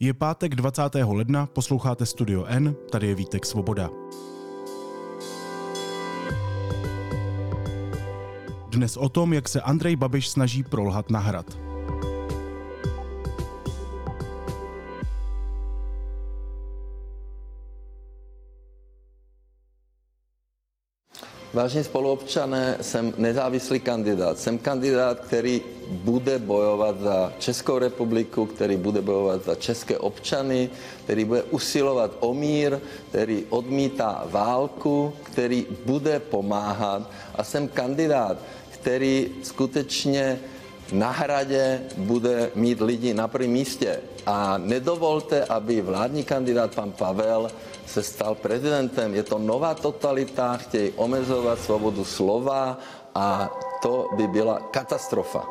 Je pátek 20. ledna, posloucháte Studio N, tady je Vítek Svoboda. Dnes o tom, jak se Andrej Babiš snaží prolhat na hrad. Vážení spoluobčané, jsem nezávislý kandidát. Jsem kandidát, který bude bojovat za Českou republiku, který bude bojovat za české občany, který bude usilovat o mír, který odmítá válku, který bude pomáhat. A jsem kandidát, který skutečně na hradě bude mít lidi na prvním místě. A nedovolte, aby vládní kandidát pan Pavel se stal prezidentem. Je to nová totalita, chtějí omezovat svobodu slova a to by byla katastrofa.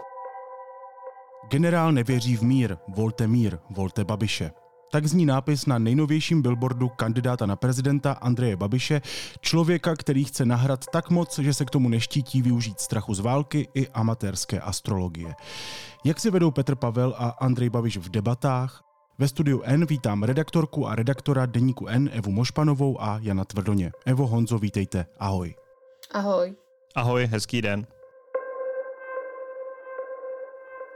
Generál nevěří v mír, volte mír, volte Babiše. Tak zní nápis na nejnovějším billboardu kandidáta na prezidenta Andreje Babiše, člověka, který chce nahrad tak moc, že se k tomu neštítí využít strachu z války i amatérské astrologie. Jak si vedou Petr Pavel a Andrej Babiš v debatách? Ve studiu N vítám redaktorku a redaktora deníku N Evu Mošpanovou a Jana Tvrdoně. Evo Honzo, vítejte. Ahoj. Ahoj. Ahoj, hezký den.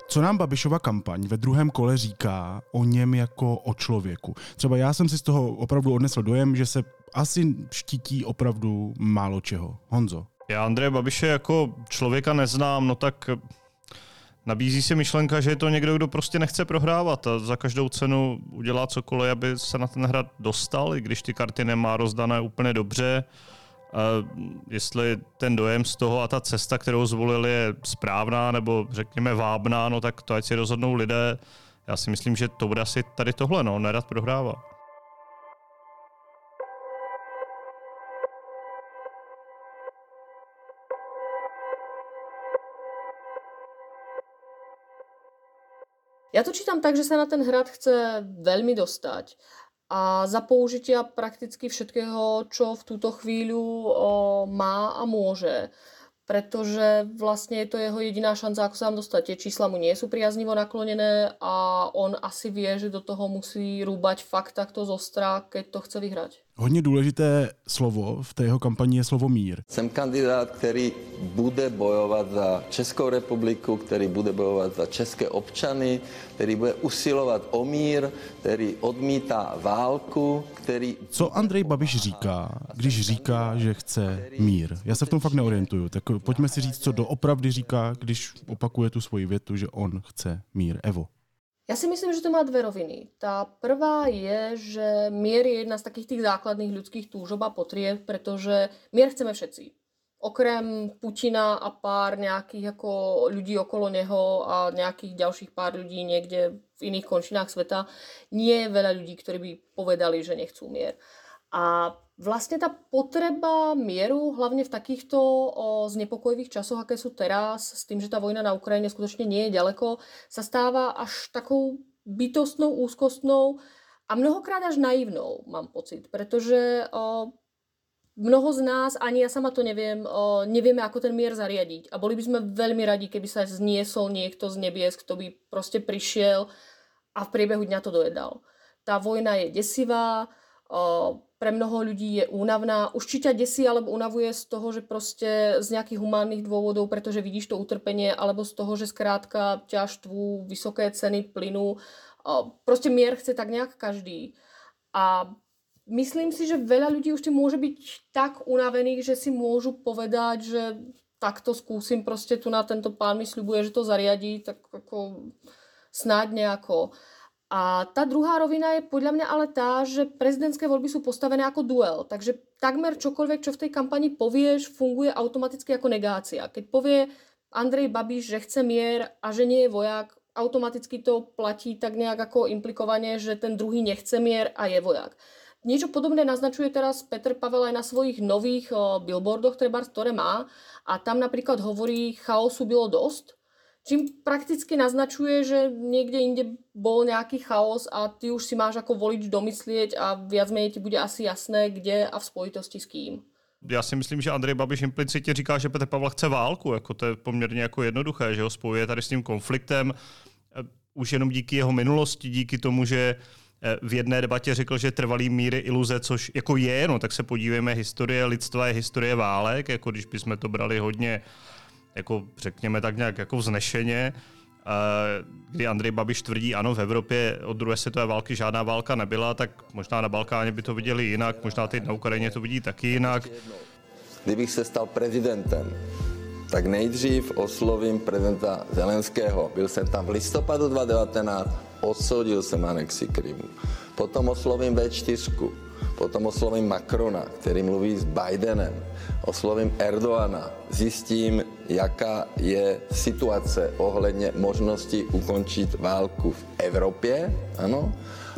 Co nám Babišova kampaň ve druhém kole říká o něm jako o člověku? Třeba já jsem si z toho opravdu odnesl dojem, že se asi štítí opravdu málo čeho. Honzo. Já Andreje Babiše jako člověka neznám, no tak nabízí se myšlenka, že je to někdo, kdo prostě nechce prohrávat a za každou cenu udělá cokoliv, aby se na ten hrad dostal, i když ty karty nemá rozdané úplně dobře. A jestli ten dojem z toho a ta cesta, kterou zvolili, je správná nebo řekněme vábná, no tak to ať si rozhodnou lidé. Já si myslím, že to bude asi tady tohle, no, nerad prohrává. Ja to čítam tak, že sa na ten hrad chce veľmi dostať a za použitia prakticky všetkého, čo v túto chvíľu o, má a môže. Pretože vlastne je to jeho jediná šanca, ako sa tam dostať. Tie čísla mu nie sú priaznivo a on asi vie, že do toho musí rúbať fakt takto zo strá, keď to chce vyhrať. Hodně důležité slovo v té jeho kampani je slovo mír. Jsem kandidát, který bude bojovat za Českou republiku, který bude bojovat za české občany, který bude usilovat o mír, který odmítá válku, který... Co Andrej Babiš říká, když říká, že chce mír? Já se v tom fakt neorientuju, tak pojďme si říct, co doopravdy říká, když opakuje tu svoji větu, že on chce mír. Evo. Ja si myslím, že to má dve roviny. Tá prvá je, že mier je jedna z takých tých základných ľudských túžob a potrieb, pretože mier chceme všetci. Okrem Putina a pár nejakých ako ľudí okolo neho a nejakých ďalších pár ľudí niekde v iných končinách sveta, nie je veľa ľudí, ktorí by povedali, že nechcú mier. A Vlastne tá potreba mieru, hlavne v takýchto znepokojivých časoch, aké sú teraz, s tým, že tá vojna na Ukrajine skutočne nie je ďaleko, sa stáva až takou bytostnou, úzkostnou a mnohokrát až naivnou, mám pocit. Pretože o, mnoho z nás, ani ja sama to neviem, o, nevieme, ako ten mier zariadiť. A boli by sme veľmi radi, keby sa zniesol niekto z nebies, kto by proste prišiel a v priebehu dňa to dojedal. Tá vojna je desivá, pre mnoho ľudí je únavná. Už či ťa desí alebo unavuje z toho, že proste z nejakých humánnych dôvodov, pretože vidíš to utrpenie, alebo z toho, že skrátka ťa vysoké ceny plynu. Proste mier chce tak nejak každý. A myslím si, že veľa ľudí už tým môže byť tak unavených, že si môžu povedať, že takto skúsim proste tu na tento pán mi sľubuje, že to zariadí, tak ako snáď nejako. A tá druhá rovina je podľa mňa ale tá, že prezidentské voľby sú postavené ako duel. Takže takmer čokoľvek, čo v tej kampani povieš, funguje automaticky ako negácia. Keď povie Andrej Babiš, že chce mier a že nie je vojak, automaticky to platí tak nejak ako implikovanie, že ten druhý nechce mier a je vojak. Niečo podobné naznačuje teraz Petr Pavel aj na svojich nových billboardoch, ktoré má. A tam napríklad hovorí, chaosu bylo dost, Čím prakticky naznačuje, že niekde inde bol nejaký chaos a ty už si máš ako volič domyslieť a viac menej ti bude asi jasné, kde a v spojitosti s kým. Já si myslím, že Andrej Babiš implicitně říká, že Petr Pavel chce válku. Jako to je poměrně jako jednoduché, že ho spojuje tady s tím konfliktem. už jenom díky jeho minulosti, díky tomu, že eh, v jedné debatě řekl, že trvalý míry iluze, což jako je, no tak se podívejme, historie lidstva je historie válek, jako když bychom to brali hodně, jako řekněme tak nějak jako vznešeně, kdy Andrej Babiš tvrdí, ano, v Evropě od druhé světové války žádná válka nebyla, tak možná na Balkáně by to viděli jinak, možná teď na Ukrajině to vidí taky jinak. Kdybych se stal prezidentem, tak nejdřív oslovím prezidenta Zelenského. Byl jsem tam v listopadu 2019, odsoudil jsem anexi Krymu. Potom oslovím V4, potom oslovím Macrona, který mluví s Bidenem, oslovím Erdoana, zjistím, jaká je situace ohledně možnosti ukončit válku v Evropě, ano,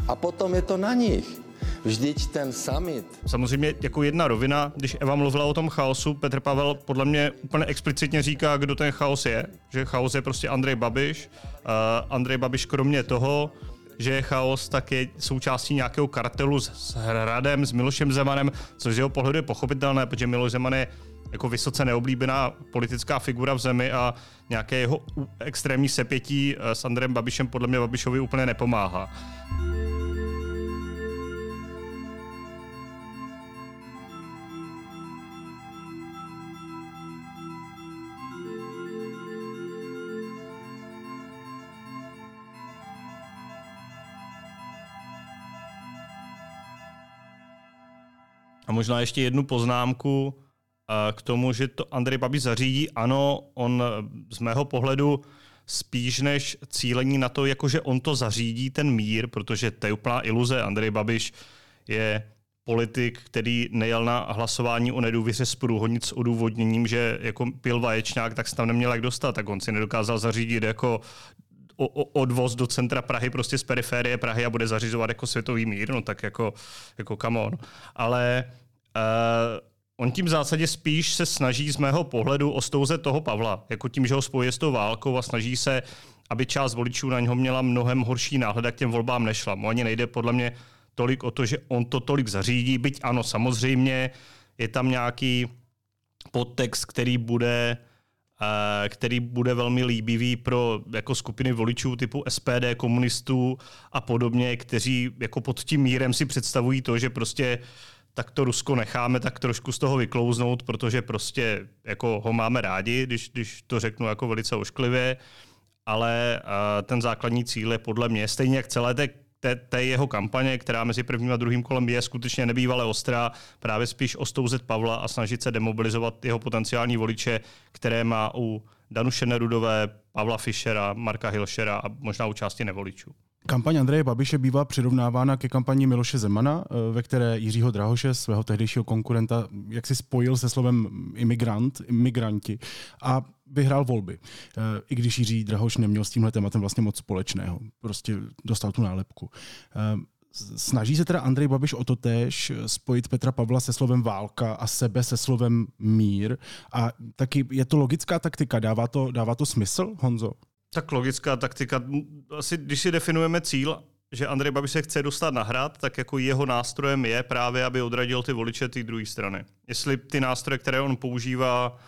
a potom je to na nich. Vždyť ten summit. Samozřejmě jako jedna rovina, když Eva mluvila o tom chaosu, Petr Pavel podle mě úplně explicitně říká, kdo ten chaos je. Že chaos je prostě Andrej Babiš. Uh, Andrej Babiš kromě toho, že je chaos, tak je součástí nějakého kartelu s, s Hradem, s Milošem Zemanem, což z jeho pohledu je pochopitelné, protože Miloš Zeman je jako vysoce neoblíbená politická figura v zemi a nějaké jeho extrémní sepětí eh, s Andrem Babišem podle mě Babišovi úplně nepomáhá. A možná ještě jednu poznámku k tomu, že to Andrej Babiš zařídí. Ano, on z mého pohledu spíš než cílení na to, jakože on to zařídí, ten mír, protože to je úplná iluze. Andrej Babiš je politik, který nejel na hlasování o nedůvěře z průhodnic s odůvodněním, že jako pil vaječňák, tak se tam neměl jak dostat, tak on si nedokázal zařídit jako o, o, odvoz do centra Prahy, prostě z periférie Prahy a bude zařizovat jako světový mír, no tak jako, jako come on. Ale uh, on tím v zásadě spíš se snaží z mého pohledu ostouzet toho Pavla, jako tím, že ho spojí s tou válkou a snaží se, aby část voličů na něho měla mnohem horší náhled a k těm volbám nešla. Mu ani nejde podle mě tolik o to, že on to tolik zařídí, byť ano, samozřejmě je tam nějaký podtext, který bude který bude velmi líbivý pro jako skupiny voličů typu SPD, komunistů a podobně, kteří jako pod tím mírem si představují to, že prostě tak to Rusko necháme tak trošku z toho vyklouznout, protože prostě jako ho máme rádi, když, když to řeknu jako velice ošklivě, ale uh, ten základní cíl je podle mě, stejně jak celé té, té, té jeho kampaně, která mezi prvním a druhým kolem je skutečně nebývale ostrá, právě spíš ostouzet Pavla a snažit se demobilizovat jeho potenciální voliče, které má u Danuše Nerudové, Pavla Fischera, Marka Hilšera a možná u části nevoličů. Kampaň Andreje Babiše bývá přirovnávána ke kampani Miloše Zemana, eh, ve které Jiřího Drahoše, svého tehdejšího konkurenta, jak si spojil se slovem imigrant, imigranti a vyhrál volby. Eh, I když Jiří Drahoš neměl s tímhle tématem vlastně moc společného. Prostě dostal tu nálepku. Eh, snaží se teda Andrej Babiš o to též spojit Petra Pavla se slovem válka a sebe se slovem mír. A taky je to logická taktika, dává to, dává to smysl, Honzo? Tak logická taktika. Asi když si definujeme cíl, že Andrej Babiš se chce dostat na hrad, tak jako jeho nástrojem je právě, aby odradil ty voliče té druhé strany. Jestli ty nástroje, které on používá,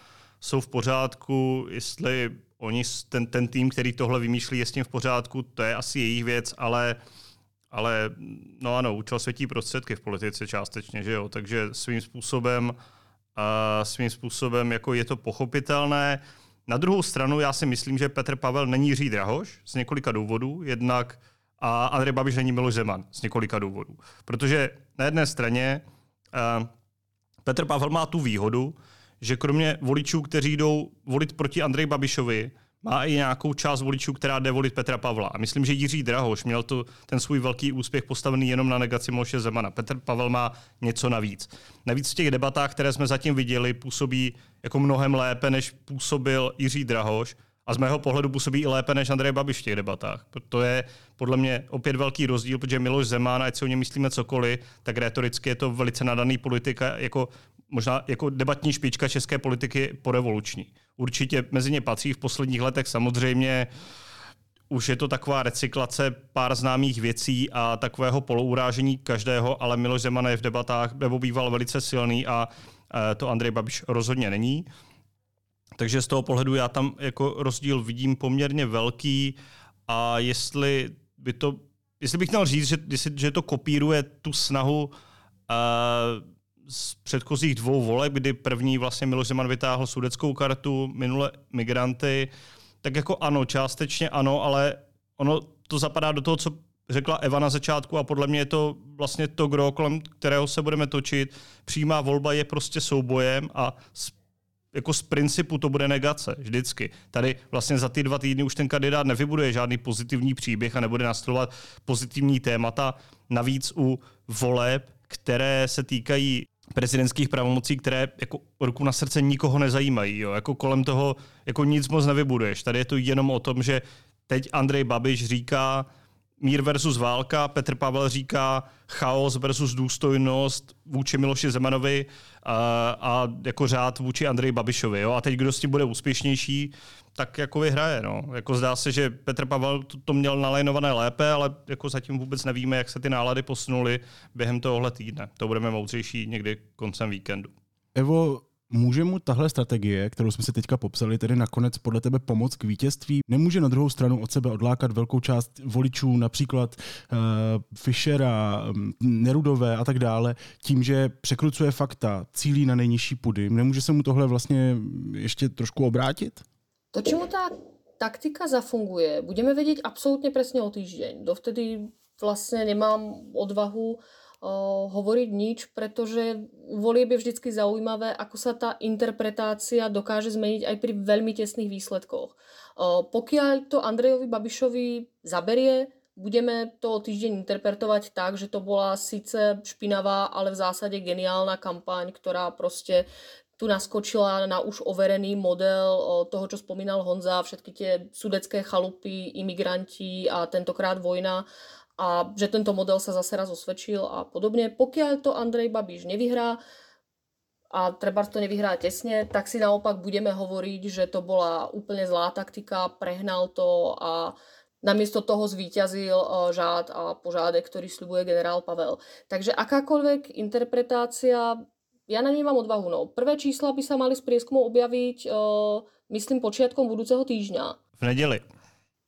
jsou v pořádku, jestli oni, ten, ten tým, který tohle vymýšlí, je s tím v pořádku, to je asi jejich věc, ale, ale no ano, účel světí prostředky v politice částečně, že jo, takže svým způsobem, a svým způsobem jako je to pochopitelné. Na druhou stranu já si myslím, že Petr Pavel není Jiří Drahoš z několika důvodů. Jednak a Andrej Babiš není Miloš Zeman z několika důvodů. Protože na jedné straně uh, Petr Pavel má tu výhodu, že kromě voličů, kteří jdou volit proti Andrej Babišovi, má i nějakou část voličů, která jde volit Petra Pavla. A myslím, že Jiří Drahoš měl tu, ten svůj velký úspěch postavený jenom na negaci Moše Zemana. Petr Pavel má něco navíc. Navíc v těch debatách, které jsme zatím viděli, působí jako mnohem lépe, než působil Jiří Drahoš. A z mého pohledu působí i lépe než Andrej Babiš v těch debatách. To je podle mě opět velký rozdíl, protože Miloš Zeman, ať si o něm myslíme cokoliv, tak retoricky je to velice nadaný politika, jako možná jako debatní špička české politiky porevoluční. Určitě mezi ně patří v posledních letech samozřejmě už je to taková recyklace pár známých věcí a takového polourážení každého, ale Miloš Zeman je v debatách nebo býval velice silný a e, to Andrej Babiš rozhodně není. Takže z toho pohledu já tam jako rozdíl vidím poměrně velký a jestli by to, jestli bych měl říct, že, jestli, že to kopíruje tu snahu uh, z předchozích dvou voleb, kdy první vlastně Miloš Zeman vytáhl sudeckou kartu, minule migranty, tak jako ano, částečně ano, ale ono to zapadá do toho, co řekla Eva na začátku a podle mě je to vlastně to gro, kolem kterého se budeme točit. Přímá volba je prostě soubojem a z, jako z principu to bude negace, vždycky. Tady vlastně za ty dva týdny už ten kandidát nevybuduje žádný pozitivní příběh a nebude nastolovat pozitivní témata. Navíc u voleb, které se týkají prezidentských pravomocí, které jako ruku na srdce nikoho nezajímají. Jo. Jako kolem toho jako nic moc nevybuduješ. Tady je to jenom o tom, že teď Andrej Babiš říká, mír versus válka, Petr Pavel říká chaos versus důstojnost vůči Miloši Zemanovi a, a jako řád vůči Andreji Babišovi. Jo? A teď kdo s tím bude úspěšnější, tak jako vyhraje. No. Jako zdá se, že Petr Pavel to, to měl nalajnované lépe, ale jako zatím vůbec nevíme, jak se ty nálady posunuly během tohohle týdne. To budeme moudřejší někdy koncem víkendu. Evo, Může mu tahle strategie, kterou jsme si teďka popsali, tedy nakonec podle tebe pomoct k vítězství? Nemůže na druhou stranu od sebe odlákat velkou část voličů, například uh, Fischera, um, Nerudové a tak dále, tím, že překrucuje fakta, cílí na nejnižší pudy? Nemůže se mu tohle vlastně ještě trošku obrátit? To, čemu ta taktika zafunguje, budeme vědět absolutně přesně o týždeň. Dovtedy vlastně nemám odvahu hovoriť nič, pretože volieb je vždycky zaujímavé, ako sa tá interpretácia dokáže zmeniť aj pri veľmi tesných výsledkoch. Pokiaľ to Andrejovi Babišovi zaberie, budeme to o týždeň interpretovať tak, že to bola síce špinavá, ale v zásade geniálna kampaň, ktorá prostě tu naskočila na už overený model toho, čo spomínal Honza, všetky tie sudecké chalupy, imigranti a tentokrát vojna a že tento model sa zase raz osvedčil a podobne. Pokiaľ to Andrej Babiš nevyhrá, a treba to nevyhrá tesne, tak si naopak budeme hovoriť, že to bola úplne zlá taktika, prehnal to a namiesto toho zvíťazil žád a požádek, ktorý slibuje generál Pavel. Takže akákoľvek interpretácia, ja na nej mám odvahu. No. Prvé čísla by sa mali z prieskumu objaviť, uh, myslím, počiatkom budúceho týždňa. V nedeli.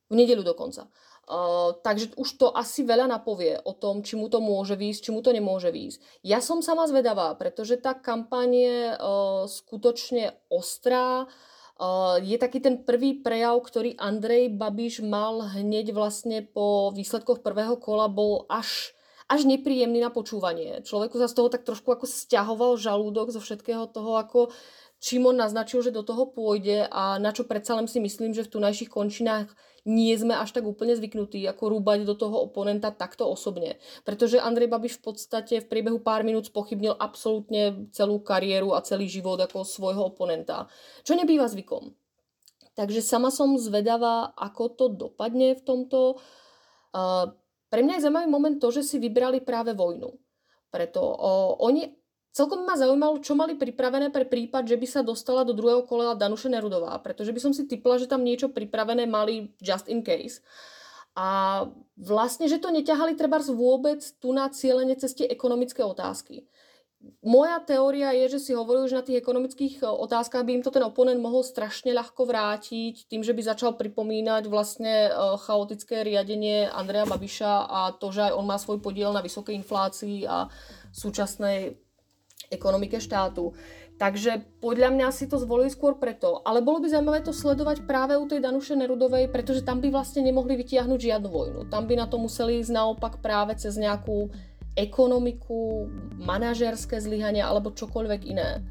V nedelu dokonca. Uh, takže už to asi veľa napovie o tom, či mu to môže výjsť, či mu to nemôže výjsť. Ja som sama zvedavá, pretože tá kampaň je uh, skutočne ostrá. Uh, je taký ten prvý prejav, ktorý Andrej Babiš mal hneď vlastne po výsledkoch prvého kola, bol až až nepríjemný na počúvanie. Človeku sa z toho tak trošku ako stiahoval žalúdok zo všetkého toho, ako čím on naznačil, že do toho pôjde a na čo predsa len si myslím, že v tunajších končinách nie sme až tak úplne zvyknutí, ako rúbať do toho oponenta takto osobne. Pretože Andrej Babiš v podstate v priebehu pár minút spochybnil absolútne celú kariéru a celý život ako svojho oponenta, čo nebýva zvykom. Takže sama som zvedavá, ako to dopadne v tomto. Uh, pre mňa je zaujímavý moment to, že si vybrali práve vojnu. Preto uh, oni Celkom ma zaujímalo, čo mali pripravené pre prípad, že by sa dostala do druhého kola Danuše Nerudová, pretože by som si typla, že tam niečo pripravené mali just in case. A vlastne, že to neťahali treba vôbec tu na cieľene ceste ekonomické otázky. Moja teória je, že si hovorili, že na tých ekonomických e, otázkach by im to ten oponent mohol strašne ľahko vrátiť tým, že by začal pripomínať vlastne e, chaotické riadenie Andreja Babiša a to, že on má svoj podiel na vysokej inflácii a súčasnej ekonomike štátu. Takže podľa mňa si to zvolili skôr preto. Ale bolo by zaujímavé to sledovať práve u tej Danuše Nerudovej, pretože tam by vlastne nemohli vytiahnuť žiadnu vojnu. Tam by na to museli ísť naopak práve cez nejakú ekonomiku, manažerské zlyhania alebo čokoľvek iné.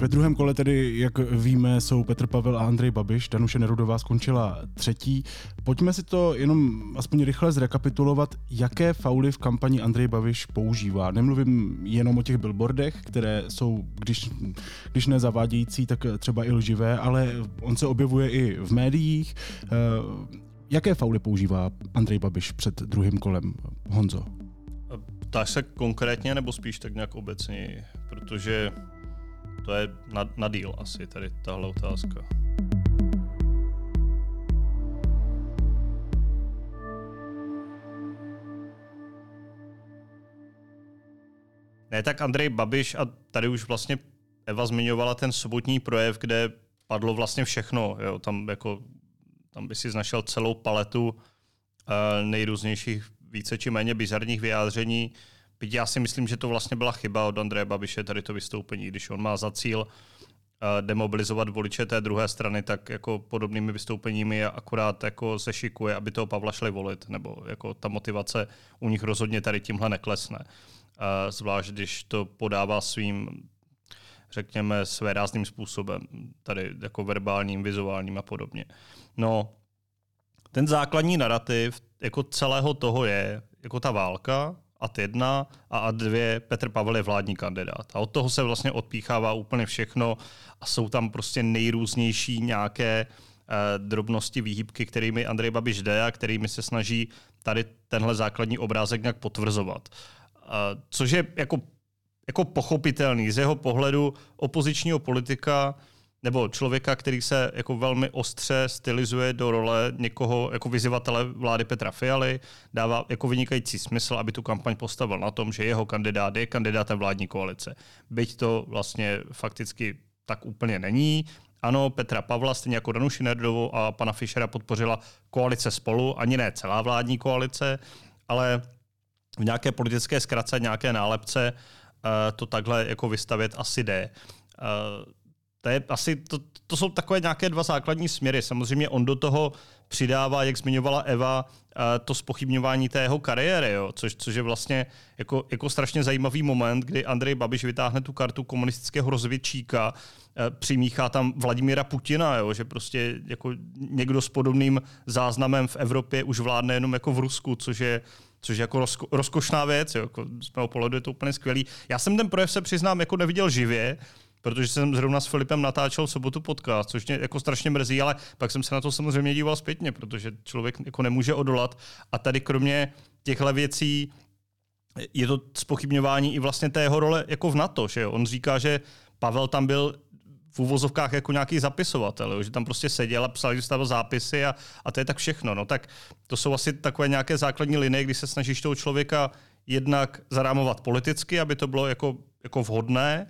Ve druhém kole tedy, jak víme, jsou Petr Pavel a Andrej Babiš. Danuše Nerudová skončila třetí. Pojďme si to jenom aspoň rychle zrekapitulovat, jaké fauly v kampani Andrej Babiš používá. Nemluvím jenom o těch billboardech, které jsou, když, když ne zavádějící, tak třeba i lživé, ale on se objevuje i v médiích. Eh, jaké fauly používá Andrej Babiš před druhým kolem, Honzo? Ptáš se konkrétně nebo spíš tak nějak obecně? Protože to je na, na díl asi tady tahle otázka. Ne, tak Andrej Babiš a tady už vlastně Eva zmiňovala ten sobotní projev, kde padlo vlastně všechno. Jo. Tam, jako, tam by si znašel celou paletu uh, nejrůznějších více či méně bizarních vyjádření. Byť já si myslím, že to vlastně byla chyba od Andreje Babiše, tady to vystoupení, když on má za cíl uh, demobilizovat voliče té druhé strany, tak jako podobnými vystoupeními akorát jako se šikuje, aby toho Pavla šli volit, nebo jako ta motivace u nich rozhodně tady tímhle neklesne. Uh, zvlášť, když to podává svým řekněme, své rázným způsobem, tady jako verbálním, vizuálním a podobně. No, ten základní narrativ jako celého toho je jako ta válka, ad 1 a ad 2 Petr Pavel je vládní kandidát. A od toho se vlastně odpíchává úplně všechno a jsou tam prostě nejrůznější nějaké eh, drobnosti, výhybky, kterými Andrej Babiš jde a kterými se snaží tady tenhle základní obrázek nějak potvrzovat. Eh, což je jako jako pochopitelný z jeho pohledu opozičního politika nebo člověka, který se jako velmi ostře stylizuje do role někoho jako vyzývatele vlády Petra Fialy, dává jako vynikající smysl, aby tu kampaň postavil na tom, že jeho kandidát je kandidátem vládní koalice. Byť to vlastně fakticky tak úplně není. Ano, Petra Pavla, stejně jako Danuši Nerdovou a pana Fischera podpořila koalice spolu, ani ne celá vládní koalice, ale v nějaké politické zkratce, nějaké nálepce Eh, to takhle jako vystavět asi jde. Eh, to, je asi, to, to jsou takové nějaké dva základní směry. Samozřejmě on do toho přidává, jak zmiňovala Eva, eh, to spochybňování té jeho kariéry, jo, což, což je vlastně jako, jako strašně zajímavý moment, kdy Andrej Babiš vytáhne tu kartu komunistického rozvědčíka, přimíchá tam Vladimíra Putina, jo, že prostě jako někdo s podobným záznamem v Evropě už vládne jenom jako v Rusku, což je což je jako rozko, rozkošná věc, jo, jako z mého pohledu je to úplně skvělý. Já jsem ten projev se přiznám jako neviděl živě, protože jsem zrovna s Filipem natáčel v sobotu podcast, což mě jako strašně mrzí, ale pak jsem se na to samozřejmě díval zpětně, protože člověk jako nemůže odolat. A tady kromě těchto věcí je to spochybňování i vlastně té jeho role jako v NATO, že? On říká, že Pavel tam byl v úvozovkách jako nějaký zapisovatel, že tam prostě seděl a psal, že stavil zápisy a, a to je tak všechno. No tak to jsou asi takové nějaké základní linie, kdy se snažíš toho člověka jednak zarámovat politicky, aby to bylo jako, jako vhodné,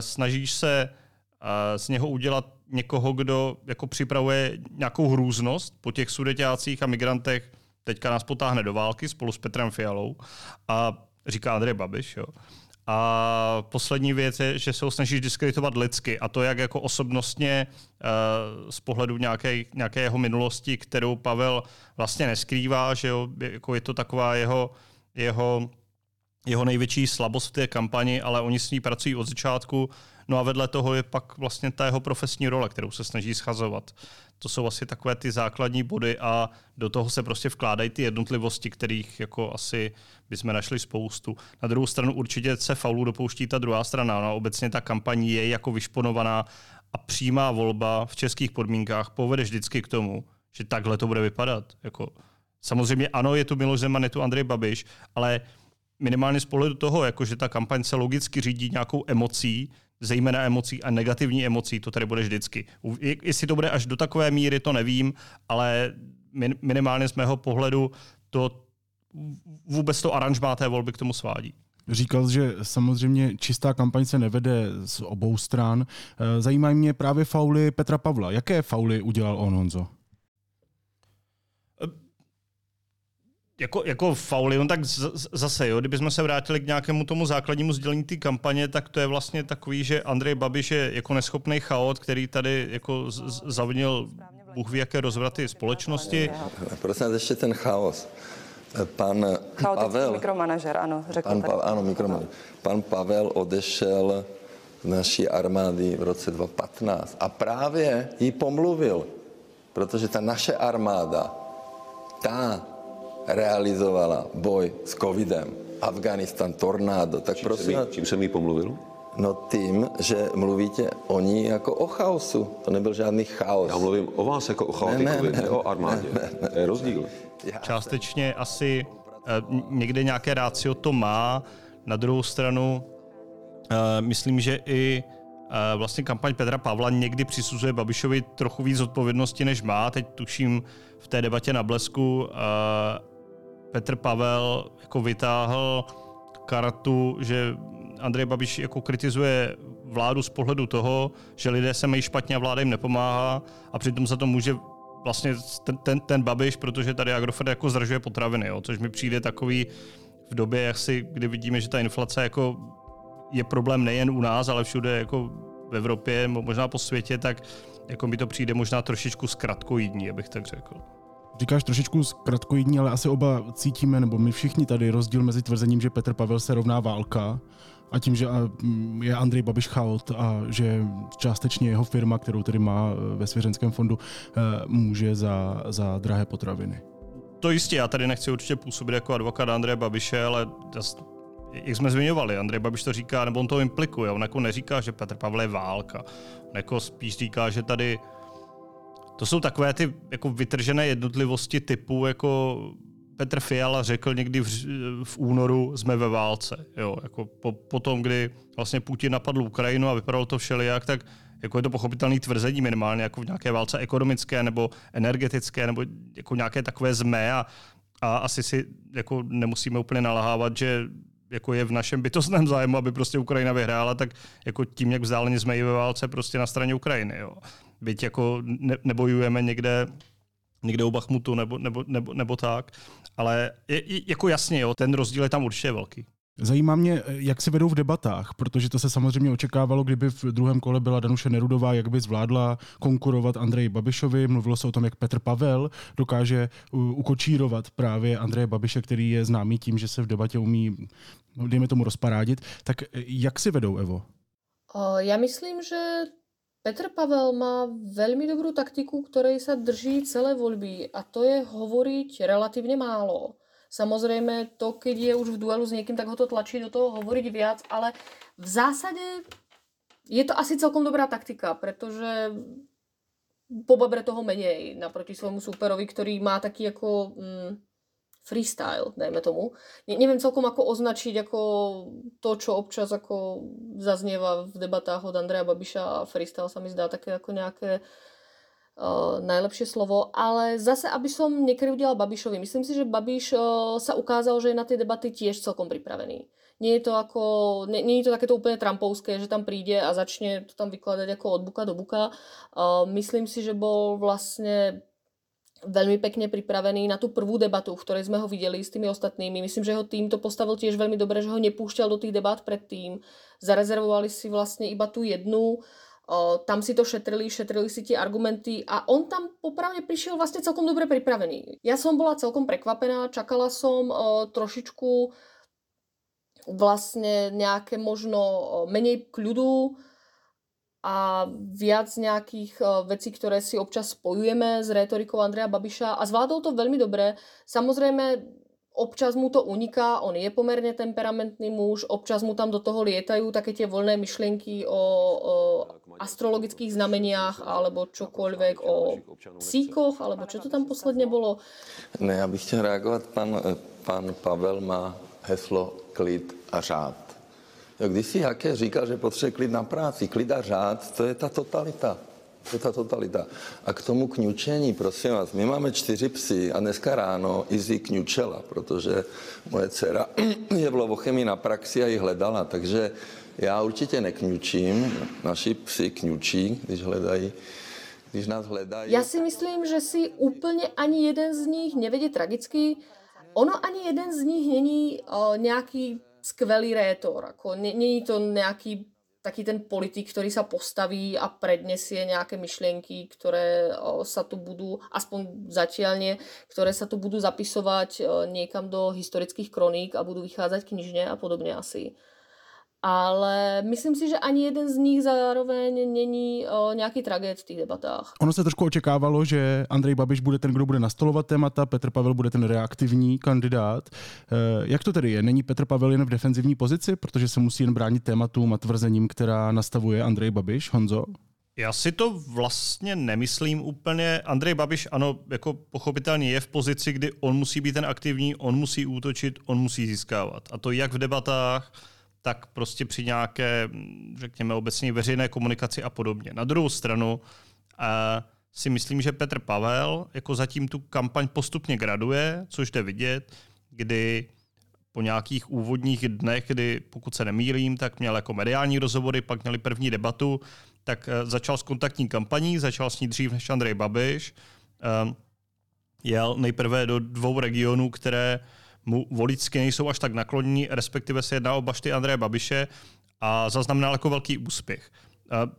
snažíš se e, z něho udělat někoho, kdo jako připravuje nějakou hrůznost po těch sudeťácích a migrantech, teďka nás potáhne do války spolu s Petrem Fialou a říká Andrej Babiš, jo. A poslední věc je, že se ho snažíš diskreditovat lidsky a to jak jako osobnostně uh, z pohledu nějaké, nějaké jeho minulosti, kterou Pavel vlastně neskrývá, že jo, jako je to taková jeho, jeho, jeho největší slabost v té kampani, ale oni s ní pracují od začátku. No a vedle toho je pak vlastně ta jeho profesní role, kterou se snaží schazovat. To jsou asi takové ty základní body a do toho se prostě vkládají ty jednotlivosti, kterých jako asi bychom našli spoustu. Na druhou stranu určitě se faulu dopouští ta druhá strana. No, obecně ta kampaň je jako vyšponovaná a přímá volba v českých podmínkách povede vždycky k tomu, že takhle to bude vypadat. Jako, samozřejmě ano, je tu Miloš Zeman, je tu Andrej Babiš, ale minimálně z pohledu toho, jako že ta kampaň se logicky řídí nějakou emocí, zejména emocí a negativní emocí, to tady bude vždycky. Jestli to bude až do takové míry, to nevím, ale minimálně z mého pohledu to vůbec to aranžmá té volby k tomu svádí. Říkal, že samozřejmě čistá kampaň se nevede z obou stran. Eh, zajímají mě právě fauly Petra Pavla. Jaké fauly udělal on, Honzo? Jako, jako fauly, on tak z, zase, jo, kdybychom se vrátili k nějakému tomu základnímu sdělení té kampaně, tak to je vlastně takový, že Andrej Babiš je jako neschopný chaot, který tady jako zavnil Bůh ví, jaké rozvraty společnosti. Prosím, ještě ten chaos. Pan Chaotický Pavel... mikromanažer, ano, řekl pan, pa, Ano, mikromanažer. Pan Pavel odešel z naší armády v roce 2015 a právě ji pomluvil, protože ta naše armáda, ta realizovala boj s covidem. Afganistan, tornádo. Tak čím prosím, jsem jí, čím jsem jí pomluvil? No tím, že mluvíte o ní jako o chaosu. To nebyl žádný chaos. Já mluvím o vás jako o chaotikovi, ne, ne, ne, ne o armádě. Ne, ne, ne. To je rozdíl. Částečně asi uh, někde nějaké rácio to má. Na druhou stranu uh, myslím, že i uh, vlastně kampaň Petra Pavla někdy přisuzuje Babišovi trochu víc odpovědnosti, než má. Teď tuším v té debatě na Blesku Petr Pavel jako vytáhl kartu, že Andrej Babiš jako kritizuje vládu z pohledu toho, že lidé se mají špatně a vláda jim nepomáhá a přitom za to může vlastně ten, ten, ten Babiš, protože tady Agrofert jako zdražuje potraviny, jo, což mi přijde takový v době, jak si, kdy vidíme, že ta inflace jako je problém nejen u nás, ale všude jako v Evropě, možná po světě, tak jako mi to přijde možná trošičku zkratkojídní, abych tak řekl. Říkáš trošičku zkratkojídní, ale asi oba cítíme, nebo my všichni tady, rozdíl mezi tvrzením, že Petr Pavel se rovná válka a tím, že je Andrej Babiš chaot a že částečně jeho firma, kterou tedy má e, ve svěřenském fondu, e, může za, za drahé potraviny. To jistě, já tady nechci určitě působit jako advokát Andreje Babiše, ale jak jsme zmiňovali, Andrej Babiš to říká, nebo on to implikuje, on jako neříká, že Petr Pavel je válka. On jako spíš říká, že tady to jsou takové ty jako vytržené jednotlivosti typu, jako Petr Fiala řekl někdy v, v únoru, jsme ve válce. Jo, jako po, po tom, kdy vlastně Putin napadl Ukrajinu a vypadalo to všelijak, tak jako je to pochopitelný tvrzení minimálně jako v nějaké válce ekonomické nebo energetické nebo jako nějaké takové zmé a, a asi si jako nemusíme úplně nalahávat, že jako je v našem bytostném zájmu, aby prostě Ukrajina vyhrála, tak jako tím, jak vzdáleně jsme i ve válce prostě na straně Ukrajiny. Jo. Byť jako ne, nebojujeme někde někde u Bachmutu nebo, nebo, nebo, nebo tak. Ale je, jako jasně, jo, ten rozdíl je tam určitě velký. Zajímá mě, jak si vedou v debatách, protože to se samozřejmě očekávalo, kdyby v druhém kole byla Danuše Nerudová, jak by zvládla konkurovat Andreji Babišovi. Mluvilo se o tom, jak Petr Pavel dokáže ukočírovat právě Andreje Babiše, který je známý tím, že se v debatě umí, dejme tomu, rozparádit. Tak jak si vedou, Evo? Já myslím, že Petr Pavel má veľmi dobrú taktiku, ktorej sa drží celé voľby a to je hovoriť relatívne málo. Samozrejme, to, keď je už v duelu s niekým, tak ho to tlačí do toho hovoriť viac, ale v zásade je to asi celkom dobrá taktika, pretože pobabre toho menej naproti svojmu superovi, ktorý má taký ako mm, freestyle, dajme tomu. Ne, neviem celkom ako označiť ako to, čo občas ako zaznieva v debatách od Andreja Babiša a freestyle sa mi zdá také ako nejaké uh, najlepšie slovo, ale zase, aby som nekrivdila Babišovi, myslím si, že Babiš uh, sa ukázal, že je na tie debaty tiež celkom pripravený. Nie je to ako, nie, nie je to takéto úplne trampovské, že tam príde a začne to tam vykladať ako od buka do buka. Uh, myslím si, že bol vlastne veľmi pekne pripravený na tú prvú debatu, v ktorej sme ho videli s tými ostatnými. Myslím, že ho tým to postavil tiež veľmi dobre, že ho nepúšťal do tých debat predtým. Zarezervovali si vlastne iba tú jednu, o, tam si to šetrili, šetrili si tie argumenty a on tam popravne prišiel vlastne celkom dobre pripravený. Ja som bola celkom prekvapená, čakala som o, trošičku vlastne nejaké možno menej kľudu, a viac nejakých eh, vecí, ktoré si občas spojujeme s rétorikou Andreja Babiša a zvládol to veľmi dobre. Samozrejme, občas mu to uniká, on je pomerne temperamentný muž, občas mu tam do toho lietajú také tie voľné myšlienky o, o astrologických znameniach alebo čokoľvek o psíkoch, alebo čo to tam posledne bolo? Ne, já bych chtěl reagovat. Pan, pan Pavel má heslo klid a řád. Když si Jaké říkal, že potřebuje klid na práci, klid a řád, to je ta totalita. To je ta totalita. A k tomu kňučení, prosím vás, my máme čtyři psy a dneska ráno Izzy kňučela, protože moje dcera je v Lovochemii na praxi a ji hledala, takže já určitě nekňučím, naši psy kňučí, když hledají když nás hledají. Já si myslím, že si úplně ani jeden z nich nevedě tragicky. Ono ani jeden z nich není uh, nějaký skvelý rétor. Ako, není to nejaký taký ten politik, ktorý sa postaví a prednesie nejaké myšlienky, ktoré sa tu budú, aspoň zatiaľne, ktoré sa tu budú zapisovať niekam do historických kroník a budú vychádzať knižne a podobne asi ale myslím si, že ani jeden z nich zároveň není o, nějaký tragéd v těch debatách. Ono se trošku očekávalo, že Andrej Babiš bude ten, kdo bude nastolovat témata, Petr Pavel bude ten reaktivní kandidát. E, jak to tedy je? Není Petr Pavel jen v defenzivní pozici, protože se musí jen bránit tématům a tvrzením, která nastavuje Andrej Babiš? Honzo? Já si to vlastně nemyslím úplně. Andrej Babiš, ano, jako pochopitelně je v pozici, kdy on musí být ten aktivní, on musí útočit, on musí získávat. A to jak v debatách, tak prostě při nějaké, řekněme, obecně veřejné komunikaci a podobně. Na druhou stranu uh, si myslím, že Petr Pavel jako zatím tu kampaň postupně graduje, což jde vidět, kdy po nějakých úvodních dnech, kdy pokud se nemýlím, tak měl jako mediální rozhovory, pak měli první debatu, tak uh, začal s kontaktní kampaní, začal s ní dřív než Andrej Babiš. Uh, jel nejprve do dvou regionů, které mu voličsky nejsou až tak naklonění, respektive se jedná o bašty Andreje Babiše a zaznamenal jako velký úspěch.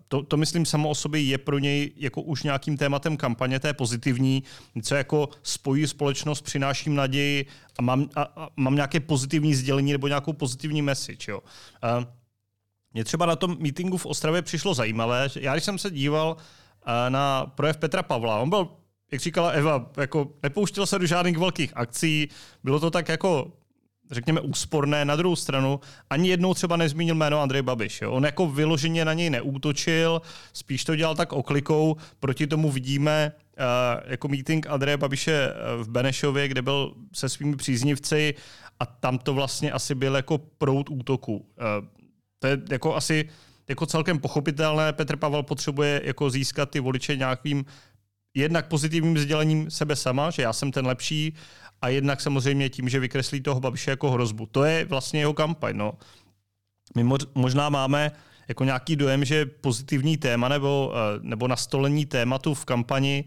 To, to myslím samo o sobě je pro něj jako už nějakým tématem kampaně, té pozitivní, něco jako spojí společnost, přináším naději a mám, a, a mám nějaké pozitivní sdělení nebo nějakou pozitivní message. Jo. A mě třeba na tom meetingu v Ostravě přišlo zajímavé, že já když jsem se díval na projev Petra Pavla, on byl jak říkala Eva, jako nepouštěl se do žádných velkých akcí, bylo to tak jako řekněme, úsporné. Na druhou stranu ani jednou třeba nezmínil jméno Andrej Babiš. Jo? On jako vyloženě na něj neútočil, spíš to dělal tak oklikou. Proti tomu vidíme uh, jako meeting Andreje Babiše eh, v Benešově, kde byl se svými příznivci a tam to vlastně asi byl jako prout útoku. Uh, to je jako asi jako celkem pochopitelné. Petr Pavel potřebuje jako získat ty voliče nějakým jednak pozitivním sdělením sebe sama, že já jsem ten lepší, a jednak samozřejmě tím, že vykreslí toho Babiše jako hrozbu. To je vlastně jeho kampaň. No. My možná máme jako nějaký dojem, že pozitivní téma nebo, eh, nebo nastolení tématu v kampani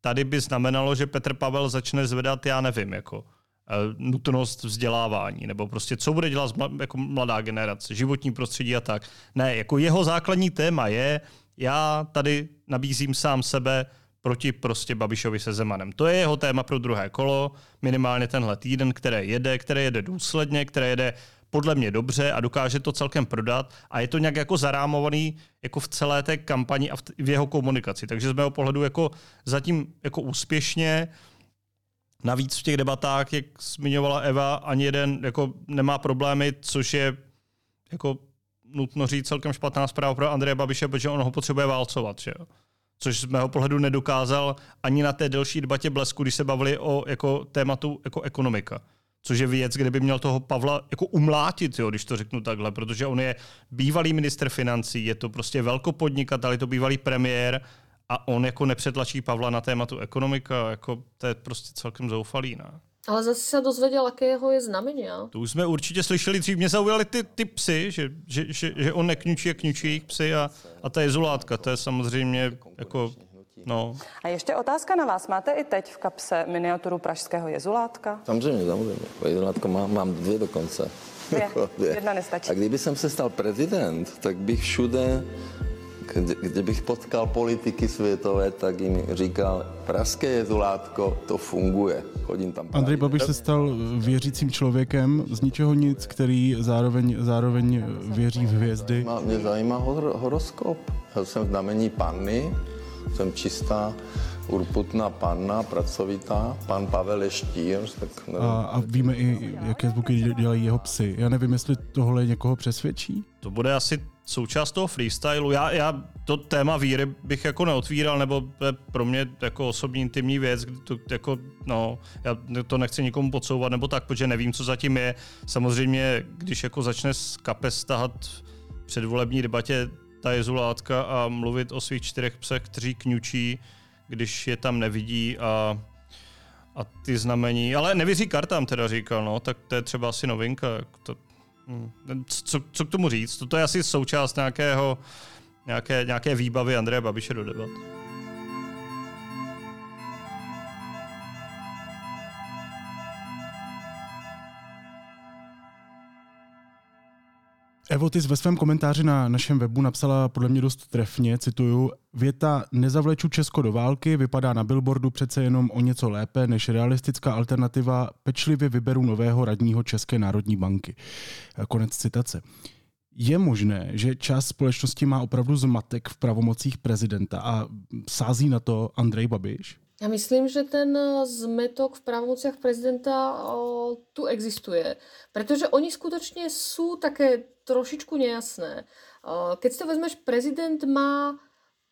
tady by znamenalo, že Petr Pavel začne zvedat, já nevím, jako eh, nutnost vzdělávání, nebo prostě co bude dělat jako mladá generace, životní prostředí a tak. Ne, jako jeho základní téma je, já tady nabízím sám sebe, proti prostě Babišovi se Zemanem. To je jeho téma pro druhé kolo, minimálně tenhle týden, které jede, které jede důsledně, které jede podle mě dobře a dokáže to celkem prodat a je to nějak jako zarámovaný jako v celé té kampani a v jeho komunikaci. Takže z mého pohledu jako zatím jako úspěšně Navíc v těch debatách, jak zmiňovala Eva, ani jeden jako nemá problémy, což je jako nutno říct celkem špatná zpráva pro Andreje Babiše, protože on ho potřebuje válcovat. Že jo? Což z mého pohledu nedokázal ani na té delší debatě blesku, když se bavili o jako tématu jako ekonomika. Což je věc, kde by měl toho Pavla jako umlátit, jo, když to řeknu takhle, protože on je bývalý minister financí, je to prostě velkopodnikatel, je to bývalý premiér a on jako nepřetlačí Pavla na tématu ekonomika, jako to je prostě celkem zoufalý. Ne? Ale zase se dozvěděl, jakého je znamení. To už jsme určitě slyšeli dřív. Mě zaujaly ty, ty psy, že, že, že, že on nekňučí, jak kňučí jejich psy a, a ta jezulátka, to je samozřejmě jako No. A ještě otázka na vás. Máte i teď v kapse miniaturu pražského jezulátka? Samozřejmě, samozřejmě. Jezulátko mám, mám dvě dokonce. Dvě. Jedna nestačí. A kdyby jsem se stal prezident, tak bych všude kdybych potkal politiky světové, tak jim říkal, pražské jezulátko, to funguje. Chodím tam. Andrej Babiš se stal věřícím člověkem z ničeho nic, který zároveň, zároveň věří v hvězdy. Mě zajímá hor- horoskop. Já jsem znamení panny, jsem čistá urputná panna, pracovitá, pan Pavel je štír. Tak a, a víme i, jaké zvuky dělají jeho psy. Já nevím, jestli tohle někoho přesvědčí. To bude asi součást toho freestylu. Já, já to téma víry bych jako neotvíral, nebo pro mě jako osobní intimní věc, to, jako, no, já to nechci nikomu podsouvat, nebo tak, protože nevím, co zatím je. Samozřejmě, když jako začne z kapes tahat předvolební debatě ta jezulátka a mluvit o svých čtyřech psech, kteří kňučí, když je tam nevidí a, a ty znamení, ale nevěří kartám teda říkal, no, tak to je třeba asi novinka. To, co, co k tomu říct? Toto je asi součást nějakého, nějaké, nějaké výbavy Andreje Babiše do debat. Evo, ty ve svém komentáři na našem webu napsala podle mě dost trefně, cituju, věta nezavleču Česko do války vypadá na billboardu přece jenom o něco lépe než realistická alternativa pečlivě vyberu nového radního České národní banky. Konec citace. Je možné, že část společnosti má opravdu zmatek v pravomocích prezidenta a sází na to Andrej Babiš? Já myslím, že ten zmetok v pravomociach prezidenta o, tu existuje, protože oni skutečně jsou také trošičku nejasné. Keď si to vezmeš, prezident má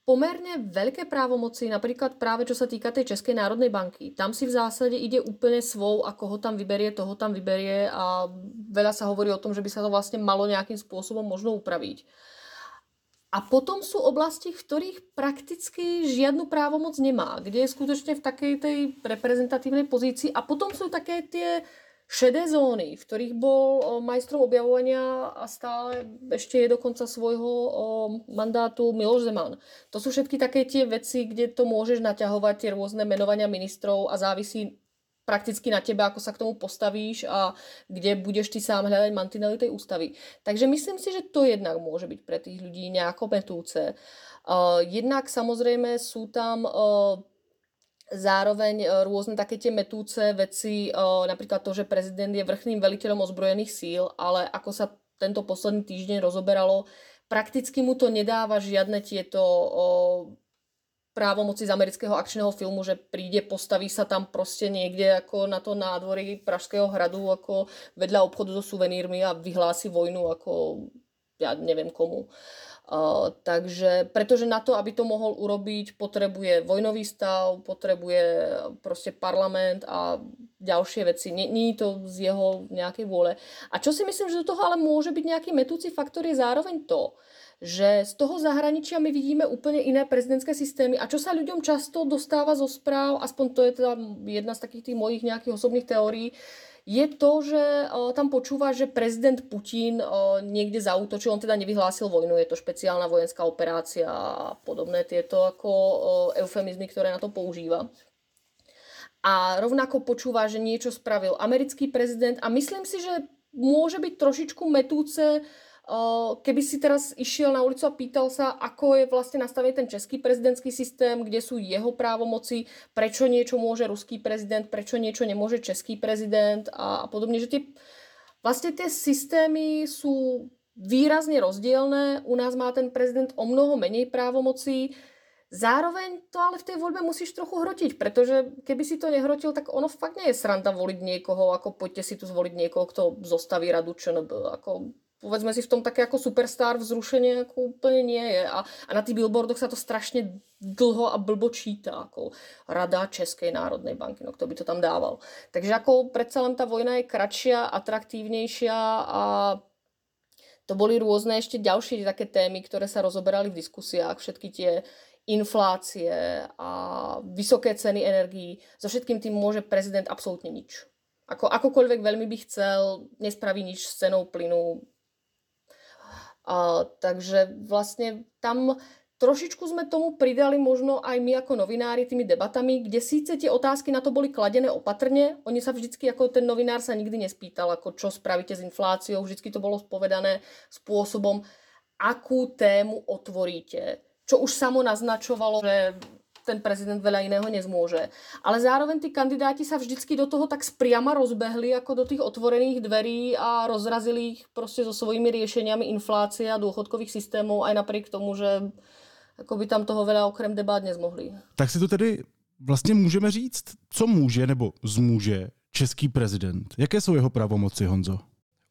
poměrně velké právomoci, například právě čo se týká té České národné banky. Tam si v zásadě ide úplně svou a koho tam vyberie, toho tam vyberie a veľa sa hovorí o tom, že by se to vlastně malo nějakým způsobem možno upravit. A potom jsou oblasti, v kterých prakticky žiadnu právomoc nemá, kde je skutečně v takej tej reprezentativnej pozici. A potom jsou také tie šedé zóny, v ktorých bol majstrom objavovania a stále ešte je do konca svojho mandátu Miloš Zeman. To sú všetky také tie veci, kde to môžeš naťahovať, tie rôzne menovania ministrov a závisí prakticky na tebe, ako sa k tomu postavíš a kde budeš ty sám hľadať mantinely tej ústavy. Takže myslím si, že to jednak môže byť pre tých ľudí nejako metúce. Uh, jednak samozrejme sú tam uh, zároveň rôzne také tie metúce veci, napríklad to, že prezident je vrchným veliteľom ozbrojených síl, ale ako sa tento posledný týždeň rozoberalo, prakticky mu to nedáva žiadne tieto právomoci z amerického akčného filmu, že príde, postaví sa tam proste niekde ako na to nádvory Pražského hradu ako vedľa obchodu so suvenírmi a vyhlási vojnu ako ja neviem komu. Uh, takže, pretože na to, aby to mohol urobiť, potrebuje vojnový stav, potrebuje proste parlament a ďalšie veci. Není to z jeho nejakej vôle. A čo si myslím, že do toho ale môže byť nejaký metúci faktor je zároveň to, že z toho zahraničia my vidíme úplně iné prezidentské systémy a čo sa ľuďom často dostáva zo správ, aspoň to je teda jedna z takých tých mojich nejakých osobných teórií, je to, že tam počúva, že prezident Putin o, niekde zautočil, on teda nevyhlásil vojnu, je to špeciálna vojenská operácia a podobné tieto ako eufemizmy, ktoré na to používa. A rovnako počúva, že niečo spravil americký prezident a myslím si, že môže byť trošičku metúce Keby si teraz išiel na ulicu a pýtal sa, ako je vlastne nastavený ten český prezidentský systém, kde sú jeho právomoci, prečo niečo môže ruský prezident, prečo niečo nemôže český prezident a, a podobne, že tie, vlastne tie systémy sú výrazne rozdielne. U nás má ten prezident o mnoho menej právomocí, Zároveň to ale v tej voľbe musíš trochu hrotiť, pretože keby si to nehrotil, tak ono fakt nie je sranda voliť niekoho, ako poďte si tu zvoliť niekoho, kto zostaví radu ČNB. Ako povedzme si v tom také ako superstar vzrušenie ako úplně nie je. A, a na tých billboardoch sa to strašne dlho a blbo číta, ako Rada Českej národnej banky, no kto by to tam dával. Takže ako predsa len tá vojna je kratšia, atraktívnejšia a to boli rôzne ešte ďalšie také témy, ktoré sa rozoberali v diskusiách, všetky tie inflácie a vysoké ceny energií. So všetkým tým môže prezident absolútne nič. Ako, akokoľvek veľmi by chcel, nespraví nič s cenou plynu, a, takže vlastne tam trošičku sme tomu pridali možno aj my ako novinári tými debatami, kde síce tie otázky na to boli kladené opatrne, oni sa vždycky, ako ten novinár sa nikdy nespýtal, ako čo spravíte s infláciou, vždycky to bolo spovedané spôsobom, akú tému otvoríte. Čo už samo naznačovalo, že ten prezident veľa iného nezmôže. Ale zároveň tí kandidáti sa vždycky do toho tak spriama rozbehli ako do tých otvorených dverí a rozrazili ich prostě so svojimi riešeniami inflácie a dôchodkových systémov aj napriek tomu, že jako by tam toho veľa okrem debát nezmohli. Tak si to tedy vlastně můžeme říct, co může nebo zmůže český prezident. Jaké jsou jeho pravomoci, Honzo?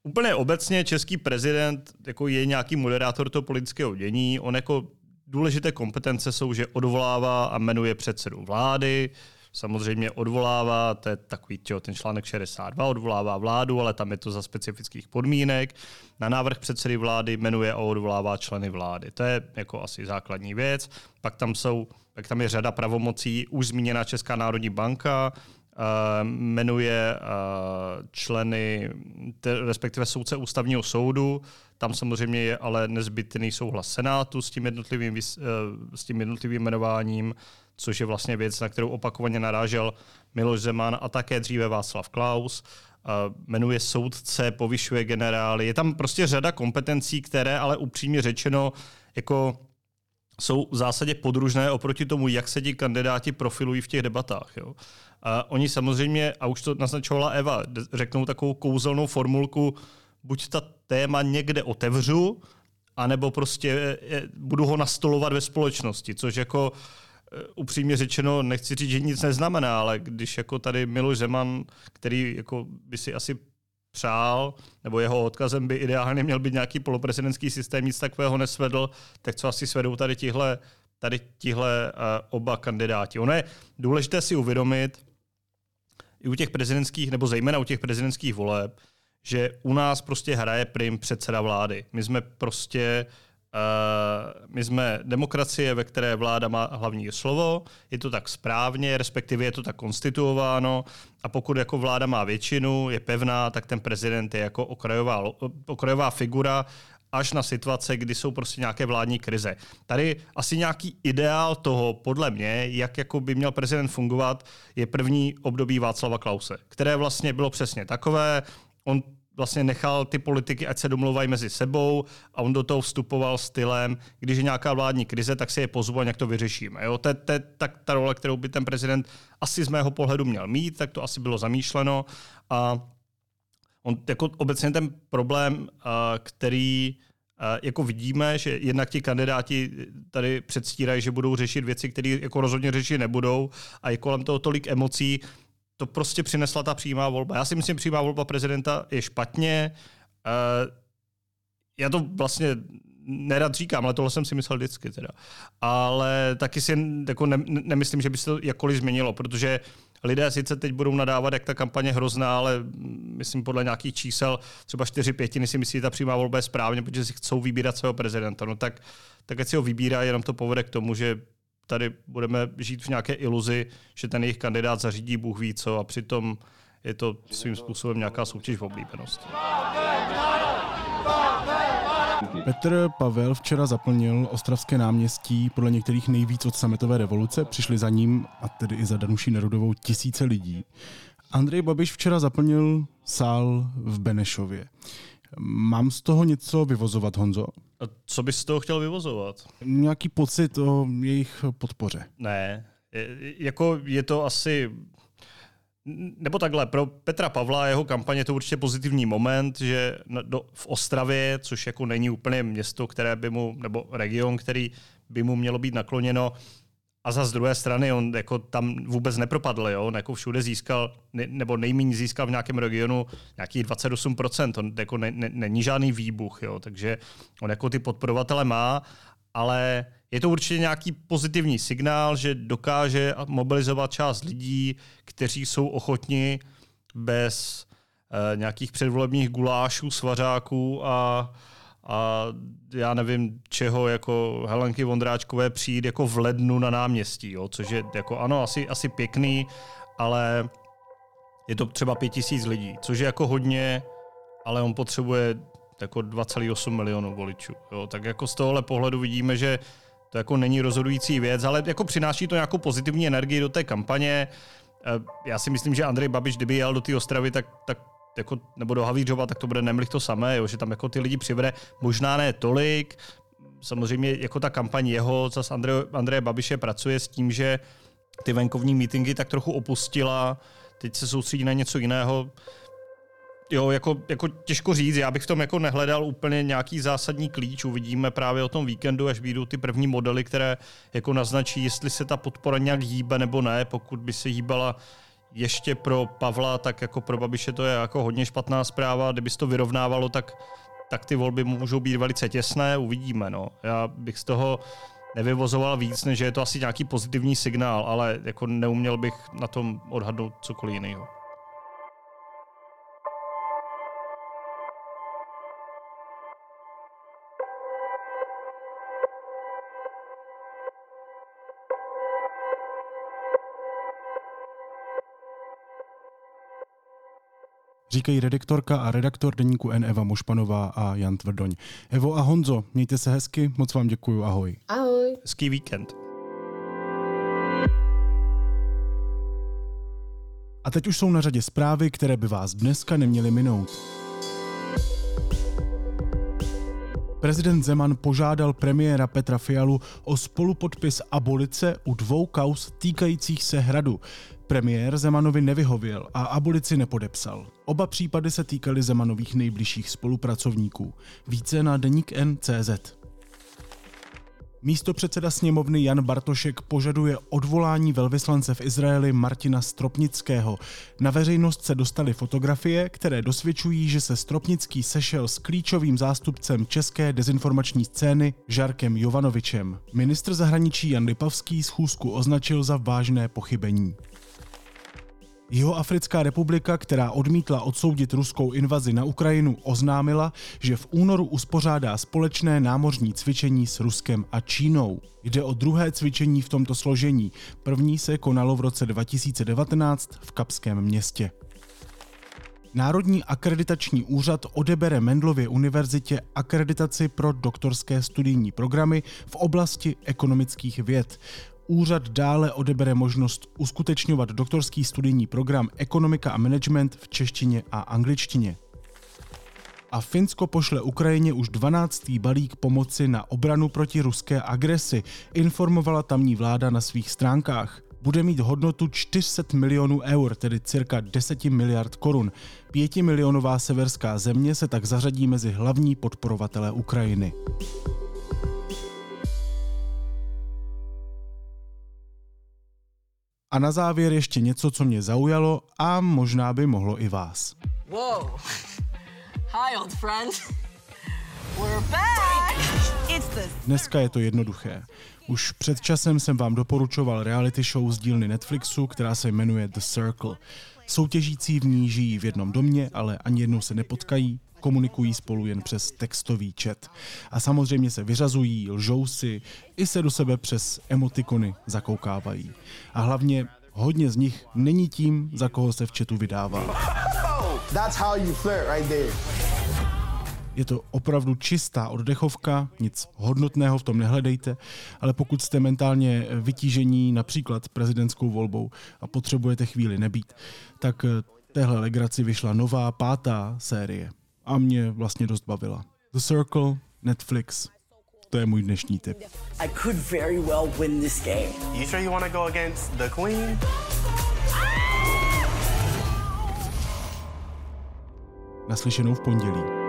Úplně obecně český prezident jako je nějaký moderátor toho politického dění. On jako důležité kompetence jsou, že odvolává a jmenuje předsedu vlády, samozřejmě odvolává, to je takový těho, ten článek 62, odvolává vládu, ale tam je to za specifických podmínek. Na návrh předsedy vlády jmenuje a odvolává členy vlády. To je jako asi základní věc. Pak tam jsou pak tam je řada pravomocí, už zmíněná Česká národní banka, jmenuje uh, členy, respektive soudce ústavního soudu, tam samozřejmě je ale nezbytný souhlas Senátu s tím jednotlivým, eh, s tím jednotlivým jmenováním, což je vlastně věc, na kterou opakovaně narážel Miloš Zeman a také dříve Václav Klaus. Eh, jmenuje soudce, povyšuje generály. Je tam prostě řada kompetencí, které ale upřímně řečeno jako jsou v zásadě podružné oproti tomu, jak se ti kandidáti profilují v těch debatách. Jo. A oni samozřejmě, a už to naznačovala Eva, řeknou takovou kouzelnou formulku, buď ta téma někde otevřu, anebo prostě eh, budu ho nastolovat ve společnosti, což jako eh, upřímně řečeno, nechci říct, že nic neznamená, ale když jako tady Miloš Zeman, který jako by si asi přál, nebo jeho odkazem by ideálně měl být nějaký poloprezidentský systém, nic takového nesvedl, tak co asi svedou tady tihle, tady tihle uh, oba kandidáti. Ono je důležité si uvědomit, i u těch prezidentských, nebo zejména u těch prezidentských voleb, že u nás prostě hraje prim předseda vlády. My jsme prostě my jsme demokracie, ve které vláda má hlavní slovo, je to tak správně, respektive je to tak konstituováno a pokud jako vláda má většinu, je pevná, tak ten prezident je jako okrajová, okrajová figura až na situace, kdy jsou prostě nějaké vládní krize. Tady asi nějaký ideál toho, podle mě, jak jako by měl prezident fungovat, je první období Václava Klause, které vlastně bylo přesně takové. On vlastně nechal ty politiky, ať se domluvají mezi sebou a on do toho vstupoval stylem, když je nějaká vládní krize, tak si je pozvu a nějak to vyřešíme. Jo? To je tak ta role, kterou by ten prezident asi z mého pohledu měl mít, tak to asi bylo zamýšleno. A on jako obecně ten problém, který jako vidíme, že jednak ti kandidáti tady předstírají, že budou řešit věci, které jako rozhodně řešit nebudou a je kolem toho tolik emocí, to prostě přinesla ta přímá volba. Já si myslím, že přímá volba prezidenta je špatně. Já to vlastně nerad říkám, ale tohle jsem si myslel vždycky teda. Ale taky si jako ne, nemyslím, že by se to jakkoliv změnilo, protože lidé sice teď budou nadávat, jak ta kampaně hrozná, ale myslím podle nějakých čísel třeba čtyři pětiny si myslí, že ta přímá volba je správně, protože si chcou vybírat svého prezidenta. No tak, tak ať si ho vybírá, jenom to povede k tomu, že tady budeme žít v nějaké iluzi, že ten jejich kandidát zařídí Bůh ví co a přitom je to svým způsobem nějaká soutěž v oblíbenosti. Petr Pavel včera zaplnil Ostravské náměstí podle některých nejvíc od sametové revoluce. Přišli za ním, a tedy i za Danuší Nerudovou, tisíce lidí. Andrej Babiš včera zaplnil sál v Benešově. Mám z toho něco vyvozovat, Honzo? A co bys z toho chtěl vyvozovat? Nějaký pocit o jejich podpoře. Ne, je, jako je to asi nebo takhle, pro Petra Pavla a jeho kampaně je to určitě pozitivní moment, že v Ostravě, což jako není úplně město, které by mu, nebo region, který by mu mělo být nakloněno, a za z druhé strany on jako tam vůbec nepropadl, jo? on jako všude získal, ne, nebo nejméně získal v nějakém regionu nějakých 28%, on jako ne, ne, není žádný výbuch, jo? takže on jako ty podporovatele má, ale je to určitě nějaký pozitivní signál, že dokáže mobilizovat část lidí, kteří jsou ochotni bez uh, nějakých předvolebních gulášů, svařáků a, a já nevím čeho, jako Helenky Vondráčkové přijít jako v lednu na náměstí, jo, což je jako ano, asi, asi pěkný, ale je to třeba pět tisíc lidí, což je jako hodně, ale on potřebuje jako 2,8 milionů voličů. Jo. Tak jako z tohohle pohledu vidíme, že to jako není rozhodující věc, ale jako přináší to nějakou pozitivní energii do té kampaně. Eh, já si myslím, že Andrej Babiš, kdyby jel do té Ostravy, tak, tak jako, nebo do Havířova, tak to bude nemlich to samé, jo, že tam jako ty lidi přivede, možná ne tolik, samozřejmě jako ta kampaň jeho, zase Andreje, Andreje Babiše pracuje s tím, že ty venkovní meetingy tak trochu opustila, teď se soustředí na něco jiného. Jo, jako, jako těžko říct, já bych v tom jako nehledal úplně nějaký zásadní klíč, uvidíme právě o tom víkendu, až vyjdou ty první modely, které jako naznačí, jestli se ta podpora nějak hýbe nebo ne, pokud by se hýbala ještě pro Pavla, tak jako pro Babiše to je jako hodně špatná zpráva, kdyby se to vyrovnávalo, tak, tak ty volby můžou být velice těsné, uvidíme, no. Já bych z toho nevyvozoval víc, než je to asi nějaký pozitivní signál, ale jako neuměl bych na tom odhadnout cokoliv jiného. Říkají redaktorka a redaktor deníku N Eva Mošpanová a Jan Tvrdoň. Evo a Honzo, mějte se hezky, moc vám děkuju, ahoj. Ahoj. Hezký víkend. A teď už jsou na řadě zprávy, které by vás dneska neměly minout. Prezident Zeman požádal premiéra Petra Fialu o spolupodpis abolice u dvou kaus týkajících se hradu. Premiér Zemanovi nevyhověl a abolici nepodepsal. Oba případy se týkaly Zemanových nejbližších spolupracovníků. Více na deník NCZ. Místo předseda sněmovny Jan Bartošek požaduje odvolání velvyslance v Izraeli Martina Stropnického. Na veřejnost se dostaly fotografie, které dosvědčují, že se Stropnický sešel s klíčovým zástupcem české dezinformační scény Žarkem Jovanovičem. Ministr zahraničí Jan Lipavský schůzku označil za vážné pochybení. Jihoafrická republika, která odmítla odsoudit ruskou invazi na Ukrajinu, oznámila, že v únoru uspořádá společné námořní cvičení s Ruskem a Čínou. Jde o druhé cvičení v tomto složení. První se konalo v roce 2019 v Kapském městě. Národní akreditační úřad odebere Mendlově univerzitě akreditaci pro doktorské studijní programy v oblasti ekonomických věd. Úřad dále odebere možnost uskutečňovat doktorský studijní program Ekonomika a management v češtině a angličtině. A Finsko pošle Ukrajině už 12. balík pomoci na obranu proti ruské agresi, informovala tamní vláda na svých stránkách bude mít hodnotu 400 milionů eur, tedy cirka 10 miliard korun. Pětimilionová severská země se tak zařadí mezi hlavní podporovatele Ukrajiny. A na závěr ještě něco, co mě zaujalo a možná by mohlo i vás. Wow. Hi, old friend. We're back. Dneska je to jednoduché. Už před časem jsem vám doporučoval reality show z dílny Netflixu, která se jmenuje The Circle. Soutěžící v ní žijí v jednom domě, ale ani jednou se nepotkají, komunikují spolu jen přes textový chat. A samozřejmě se vyřazují, lžou si, i se do sebe přes emotikony zakoukávají. A hlavně hodně z nich není tím, za koho se v chatu vydává. That's how you flirt right there. Je to opravdu čistá oddechovka, nic hodnotného v tom nehledejte, ale pokud jste mentálně vytížení například prezidentskou volbou a potřebujete chvíli nebýt, tak eh, téhle legraci vyšla nová pátá série a mě vlastně dost bavila. The Circle, Netflix, to je můj dnešní tip. I could very well win this game. You sure you want to go against the queen? Naslyšenou v pondělí.